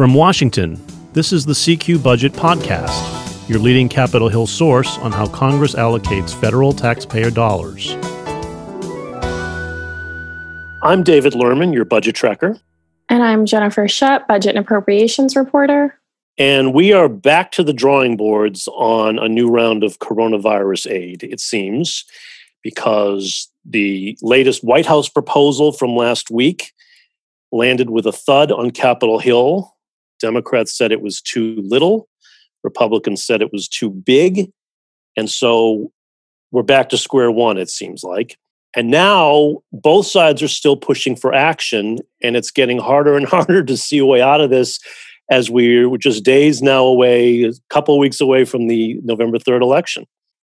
From Washington, this is the CQ Budget Podcast, your leading Capitol Hill source on how Congress allocates federal taxpayer dollars. I'm David Lerman, your budget tracker. And I'm Jennifer Shutt, budget and appropriations reporter. And we are back to the drawing boards on a new round of coronavirus aid, it seems, because the latest White House proposal from last week landed with a thud on Capitol Hill. Democrats said it was too little, Republicans said it was too big. And so we're back to square one, it seems like. And now both sides are still pushing for action, and it's getting harder and harder to see a way out of this as we're just days now away, a couple weeks away from the November 3rd election.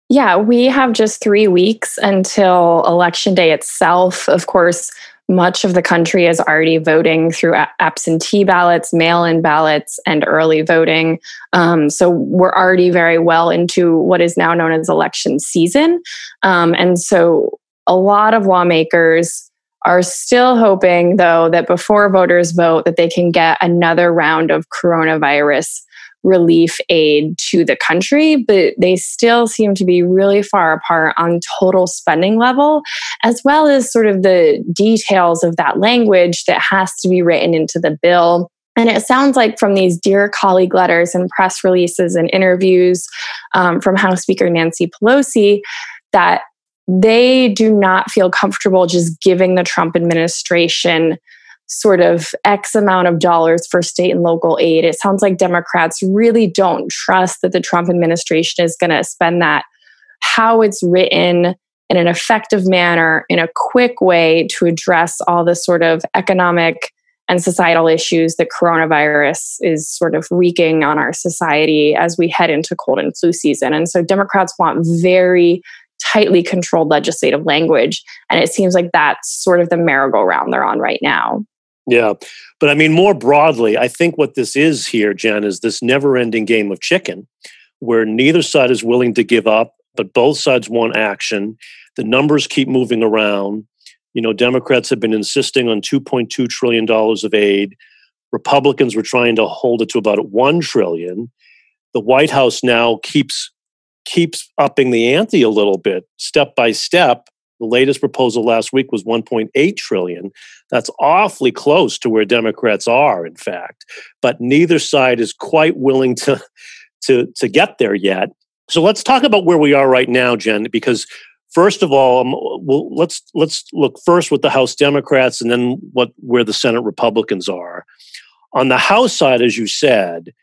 Yeah, we have just three weeks until election day itself. Of course, much of the country is already voting through absentee ballots, mail in ballots, and early voting. Um, so we're already very well into what is now known as election season. Um, and so a lot of lawmakers are still hoping, though, that before voters vote, that they can get another round of coronavirus relief aid to the country, but they still seem to be really far apart on total spending level, as well as sort of the details of that language that has to be written into the bill. And it sounds like from these dear colleague letters and press releases and interviews um, from House Speaker Nancy Pelosi that they do not feel comfortable just giving the Trump administration sort of X amount of dollars for state and local aid. It sounds like Democrats really don't trust that the Trump administration is going to spend that how it's written in an effective manner, in a quick way to address all the sort of economic and societal issues that coronavirus is sort of wreaking on our society as we head into cold and flu season. And so Democrats want very tightly controlled legislative language. And it seems like that's sort of the merry-go-round they're on right now. Yeah. But I mean, more broadly, I think what this is here, Jen, is this never ending game of chicken where neither side is willing to give up, but both sides want action. The numbers keep moving around. You know, Democrats have been insisting on $2.2 trillion of aid. Republicans were trying to hold it to about 1 trillion. The White House now keeps keeps upping the ante a little bit, step by step, the latest proposal last week was 1.8 trillion. That's awfully close to where Democrats are, in fact. But neither side is quite willing to to to get there yet. So let's talk about where we are right now, Jen, because first of all, um, let's let's look first with the House Democrats and then what where the Senate Republicans are. On the House side, as you said,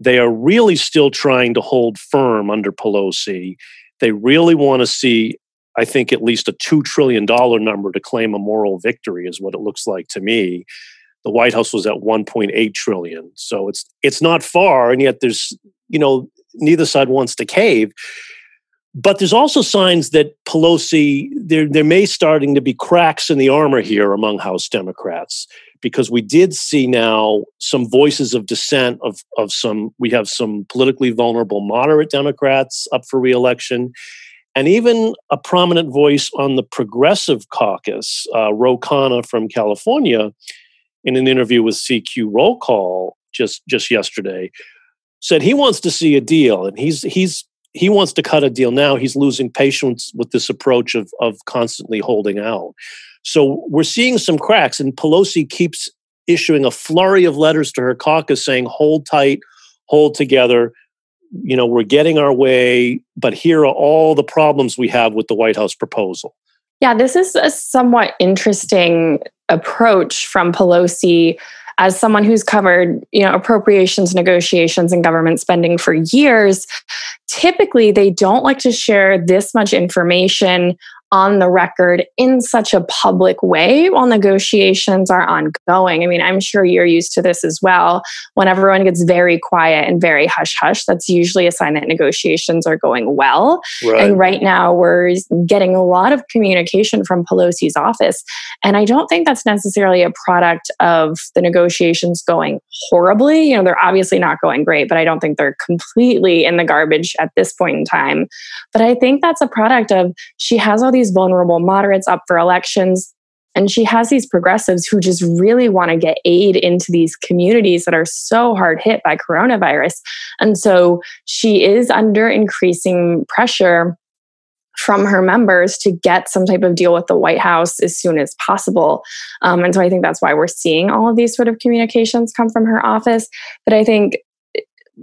they are really still trying to hold firm under Pelosi. They really want to see I think at least a $2 trillion number to claim a moral victory is what it looks like to me. The White House was at 1.8 trillion. So it's it's not far, and yet there's, you know, neither side wants to cave. But there's also signs that Pelosi, there, there may starting to be cracks in the armor here among House Democrats, because we did see now some voices of dissent of, of some, we have some politically vulnerable moderate Democrats up for reelection and even a prominent voice on the progressive caucus, uh, Ro Khanna from California, in an interview with CQ Roll Call just just yesterday, said he wants to see a deal, and he's he's he wants to cut a deal now. He's losing patience with this approach of of constantly holding out. So we're seeing some cracks, and Pelosi keeps issuing a flurry of letters to her caucus saying, "Hold tight, hold together." You know, we're getting our way, but here are all the problems we have with the White House proposal. Yeah, this is a somewhat interesting approach from Pelosi as someone who's covered, you know, appropriations negotiations and government spending for years. Typically, they don't like to share this much information on the record in such a public way while negotiations are ongoing. I mean, I'm sure you're used to this as well. When everyone gets very quiet and very hush hush, that's usually a sign that negotiations are going well. Right. And right now, we're getting a lot of communication from Pelosi's office. And I don't think that's necessarily a product of the negotiations going horribly. You know, they're obviously not going great, but I don't think they're completely in the garbage at this point in time. But I think that's a product of she has all these these vulnerable moderates up for elections. And she has these progressives who just really want to get aid into these communities that are so hard hit by coronavirus. And so she is under increasing pressure from her members to get some type of deal with the White House as soon as possible. Um, and so I think that's why we're seeing all of these sort of communications come from her office. But I think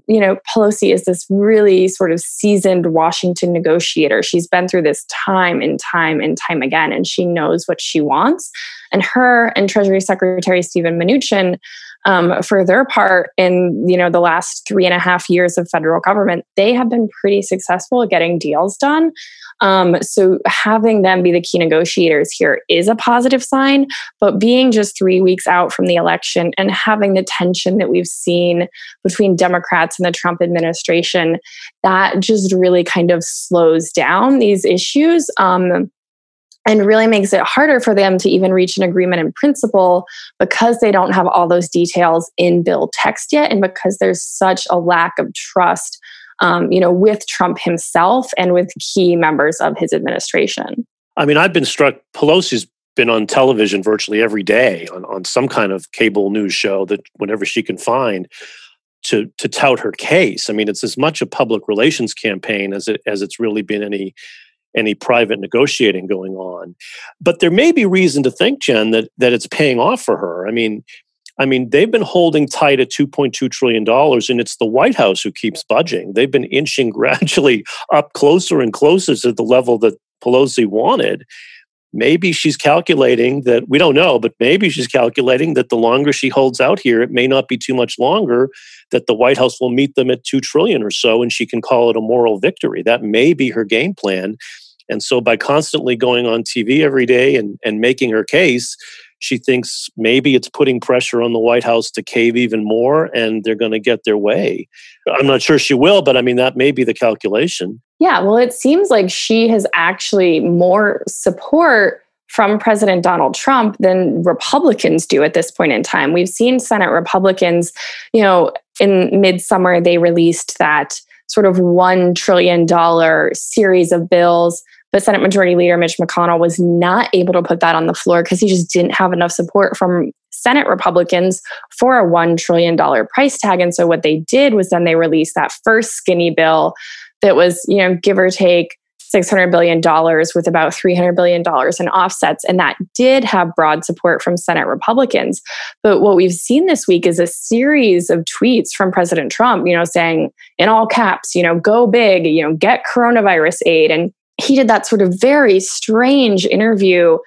you know, Pelosi is this really sort of seasoned Washington negotiator. She's been through this time and time and time again, and she knows what she wants. And her and Treasury Secretary Steven Mnuchin, um, for their part, in you know the last three and a half years of federal government, they have been pretty successful at getting deals done. Um, so having them be the key negotiators here is a positive sign. But being just three weeks out from the election and having the tension that we've seen between Democrats and the Trump administration, that just really kind of slows down these issues. Um, and really makes it harder for them to even reach an agreement in principle because they don't have all those details in bill text yet and because there's such a lack of trust um, you know, with Trump himself and with key members of his administration. I mean, I've been struck. Pelosi's been on television virtually every day on, on some kind of cable news show that whenever she can find to to tout her case. I mean, it's as much a public relations campaign as it as it's really been any any private negotiating going on. But there may be reason to think, Jen, that that it's paying off for her. I mean, I mean, they've been holding tight at $2.2 trillion, and it's the White House who keeps budging. They've been inching gradually up closer and closer to the level that Pelosi wanted. Maybe she's calculating that, we don't know, but maybe she's calculating that the longer she holds out here, it may not be too much longer, that the White House will meet them at 2 trillion or so, and she can call it a moral victory. That may be her game plan. And so by constantly going on TV every day and, and making her case, she thinks maybe it's putting pressure on the White House to cave even more and they're going to get their way. I'm not sure she will, but I mean, that may be the calculation. Yeah, well, it seems like she has actually more support from President Donald Trump than Republicans do at this point in time. We've seen Senate Republicans, you know, in midsummer, they released that sort of $1 trillion series of bills but Senate Majority Leader Mitch McConnell was not able to put that on the floor because he just didn't have enough support from Senate Republicans for a $1 trillion price tag. And so what they did was then they released that first skinny bill that was, you know, give or take $600 billion with about $300 billion in offsets. And that did have broad support from Senate Republicans. But what we've seen this week is a series of tweets from President Trump, you know, saying in all caps, you know, go big, you know, get coronavirus aid. And he did that sort of very strange interview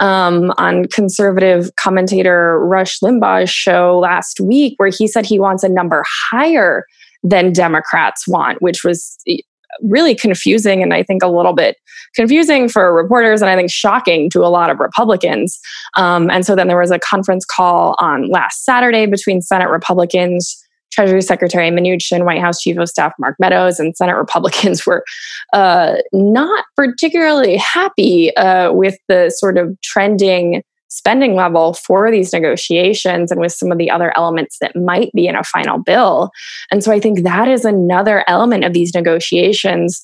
um, on conservative commentator Rush Limbaugh's show last week, where he said he wants a number higher than Democrats want, which was eh, really confusing and I think a little bit confusing for reporters and I think shocking to a lot of Republicans. Um, and so then there was a conference call on last Saturday between Senate Republicans Treasury Secretary Mnuchin, White House Chief of Staff Mark Meadows, and Senate Republicans were uh, not particularly happy uh, with the sort of trending spending level for these negotiations and with some of the other elements that might be in a final bill. And so I think that is another element of these negotiations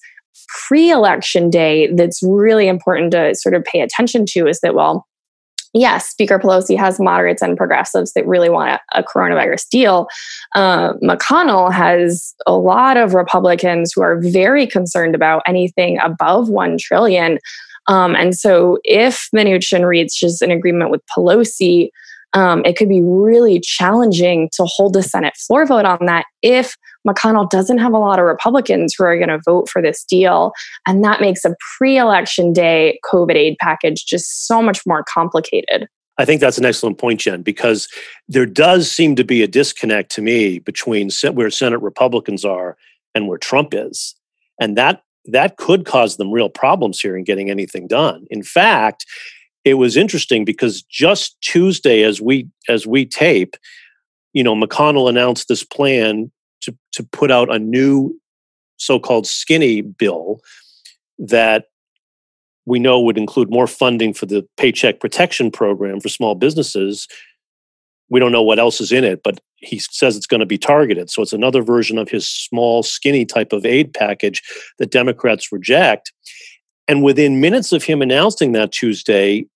pre election day that's really important to sort of pay attention to is that, well, yes, Speaker Pelosi has moderates and progressives that really want a, coronavirus deal. Uh, McConnell has a lot of Republicans who are very concerned about anything above one trillion. Um, and so, if Mnuchin reaches an agreement with Pelosi, um, it could be really challenging to hold the Senate floor vote on that if McConnell doesn't have a lot of Republicans who are going to vote for this deal. And that makes a pre election day COVID aid package just so much more complicated. I think that's an excellent point, Jen, because there does seem to be a disconnect to me between where Senate Republicans are and where Trump is. And that that could cause them real problems here in getting anything done. In fact, it was interesting because just Tuesday, as we as we tape, you know, McConnell announced this plan to to put out a new so-called skinny bill that we know would include more funding for the paycheck protection program for small businesses. We don't know what else is in it, but he says it's going to be targeted. So it's another version of his small, skinny type of aid package that Democrats reject. And within minutes of him announcing that Tuesday,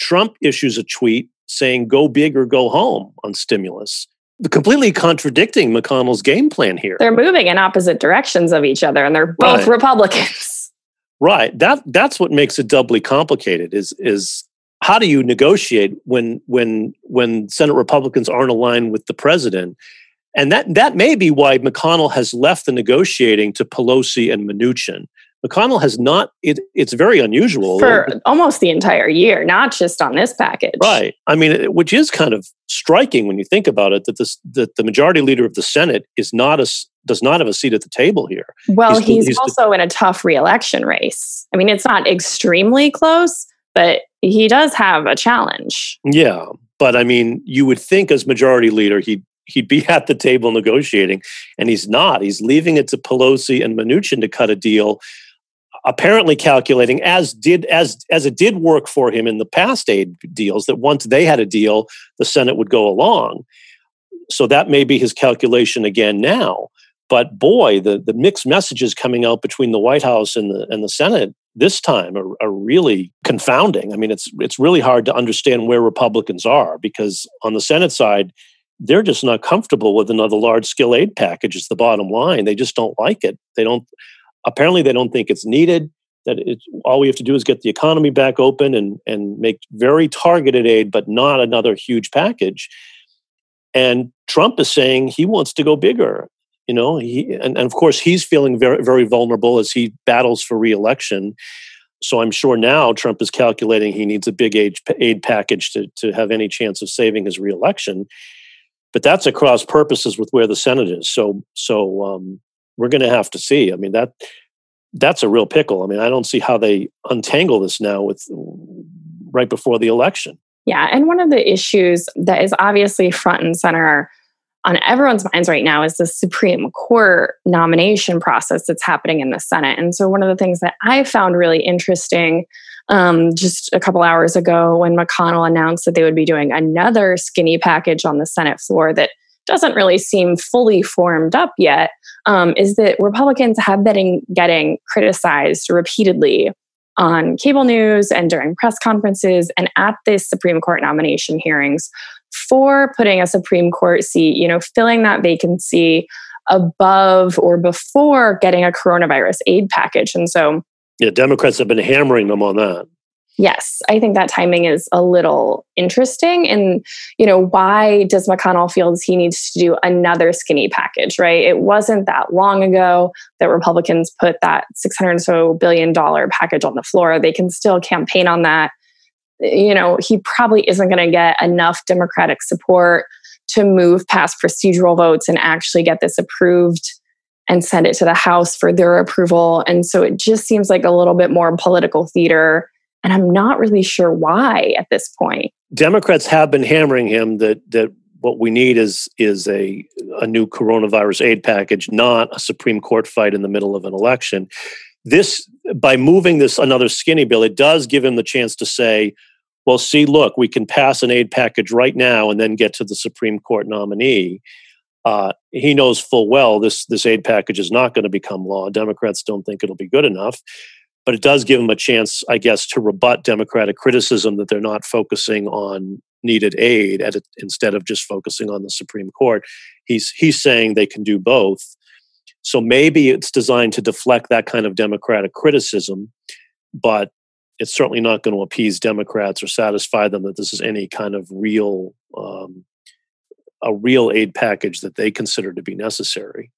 Trump issues a tweet saying go big or go home on stimulus completely contradicting McConnell's game plan here. They're moving in opposite directions of each other and they're both right. Republicans. Right. That that's what makes it doubly complicated is is how do you negotiate when when when Senate Republicans aren't aligned with the president? And that that may be why McConnell has left the negotiating to Pelosi and Mnuchin. McConnell has not. It, it's very unusual for almost the entire year, not just on this package. Right. I mean, which is kind of striking when you think about it that this that the majority leader of the Senate is not a does not have a seat at the table here. Well, he's, he's, he's also in a tough reelection race. I mean, it's not extremely close, but he does have a challenge. Yeah, but I mean, you would think as majority leader he'd he'd be at the table negotiating, and he's not. He's leaving it to Pelosi and Mnuchin to cut a deal apparently calculating as did as as it did work for him in the past aid deals that once they had a deal the senate would go along. So that may be his calculation again now. But boy the the mixed messages coming out between the white house and the and the senate this time are, are really confounding. I mean it's it's really hard to understand where republicans are because on the senate side they're just not comfortable with another large scale aid package is the bottom line. They just don't like it. They don't apparently they don't think it's needed that it's all we have to do is get the economy back open and and make very targeted aid but not another huge package. And trump is saying he wants to go bigger you know he and, and of course he's feeling very very vulnerable as he battles for reelection. So i'm sure now trump is calculating he needs a big aid, aid package to, to have any chance of saving his reelection. But that's across purposes with where the senate is. So so um, we're going to have to see. I mean that that's a real pickle. I mean, I don't see how they untangle this now with right before the election. Yeah, and one of the issues that is obviously front and center on everyone's minds right now is the Supreme Court nomination process that's happening in the Senate. And so, one of the things that I found really interesting um, just a couple hours ago when McConnell announced that they would be doing another skinny package on the Senate floor that doesn't really seem fully formed up yet um, is that Republicans have been getting criticized repeatedly on cable news and during press conferences and at the Supreme Court nomination hearings for putting a Supreme Court seat, you know, filling that vacancy above or before getting a coronavirus aid package. And so, yeah, Democrats have been hammering them on that. Yes, I think that timing is a little interesting. And, you know, why does McConnell feels he needs to do another skinny package, right? It wasn't that long ago that Republicans put that 600 so billion dollar package on the floor. They can still campaign on that. You know, he probably isn't going to get enough Democratic support to move past procedural votes and actually get this approved and send it to the House for their approval. And so it just seems like a little bit more political theater and I'm not really sure why at this point. Democrats have been hammering him that that what we need is is a a new coronavirus aid package, not a Supreme Court fight in the middle of an election. This by moving this another skinny bill, it does give him the chance to say, well, see, look, we can pass an aid package right now and then get to the Supreme Court nominee. Uh, he knows full well this this aid package is not going to become law. Democrats don't think it'll be good enough but it does give them a chance, I guess, to rebut Democratic criticism that they're not focusing on needed aid at, instead of just focusing on the Supreme Court. He's he's saying they can do both. So maybe it's designed to deflect that kind of Democratic criticism, but it's certainly not going to appease Democrats or satisfy them that this is any kind of real um, a real aid package that they consider to be necessary.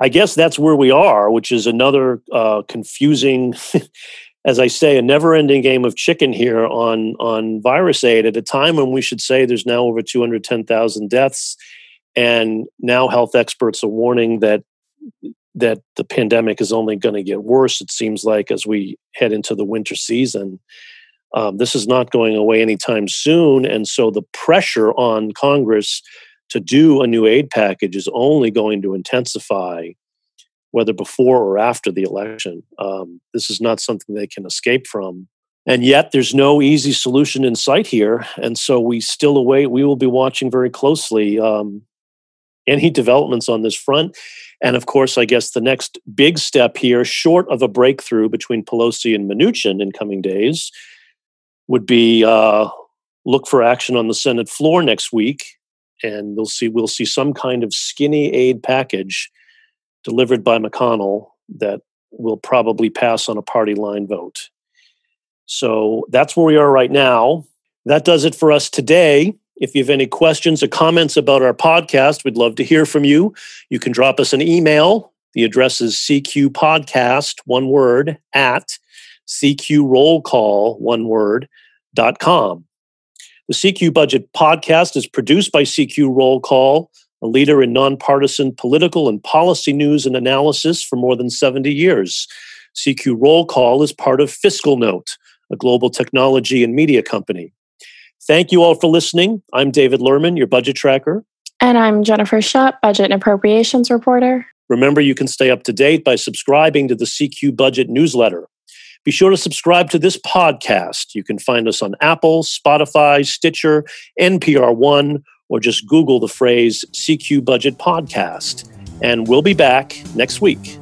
I guess that's where we are, which is another uh, confusing, as I say, a never-ending game of chicken here on on virus aid at a time when we should say there's now over 210,000 deaths, and now health experts are warning that that the pandemic is only going to get worse. It seems like as we head into the winter season. Um, this is not going away anytime soon, and so the pressure on Congress to do a new aid package is only going to intensify whether before or after the election. Um, this is not something they can escape from. And yet, there's no easy solution in sight here. And so, we still await, we will be watching very closely um, any developments on this front. And of course, I guess the next big step here, short of a breakthrough between Pelosi and Mnuchin in coming days, would be uh, look for action on the Senate floor next week, and we'll see we'll see some kind of skinny aid package delivered by McConnell that will probably pass on a party line vote. So that's where we are right now. That does it for us today. If you have any questions or comments about our podcast, we'd love to hear from you. You can drop us an email. The address is CQ Podcast, one word, at cqrollcall, one word, dot com. The CQ Budget Podcast is produced by CQ Roll Call, a leader in nonpartisan political and policy news and analysis for more than 70 years. CQ Roll Call is part of Fiscal Note, a global technology and media company. Thank you all for listening. I'm David Lerman, your budget tracker. And I'm Jennifer Shutt, budget and appropriations reporter. Remember, you can stay up to date by subscribing to the CQ Budget newsletter. Be sure to subscribe to this podcast. You can find us on Apple, Spotify, Stitcher, NPR One, or just Google the phrase CQ Budget Podcast. And we'll be back next week.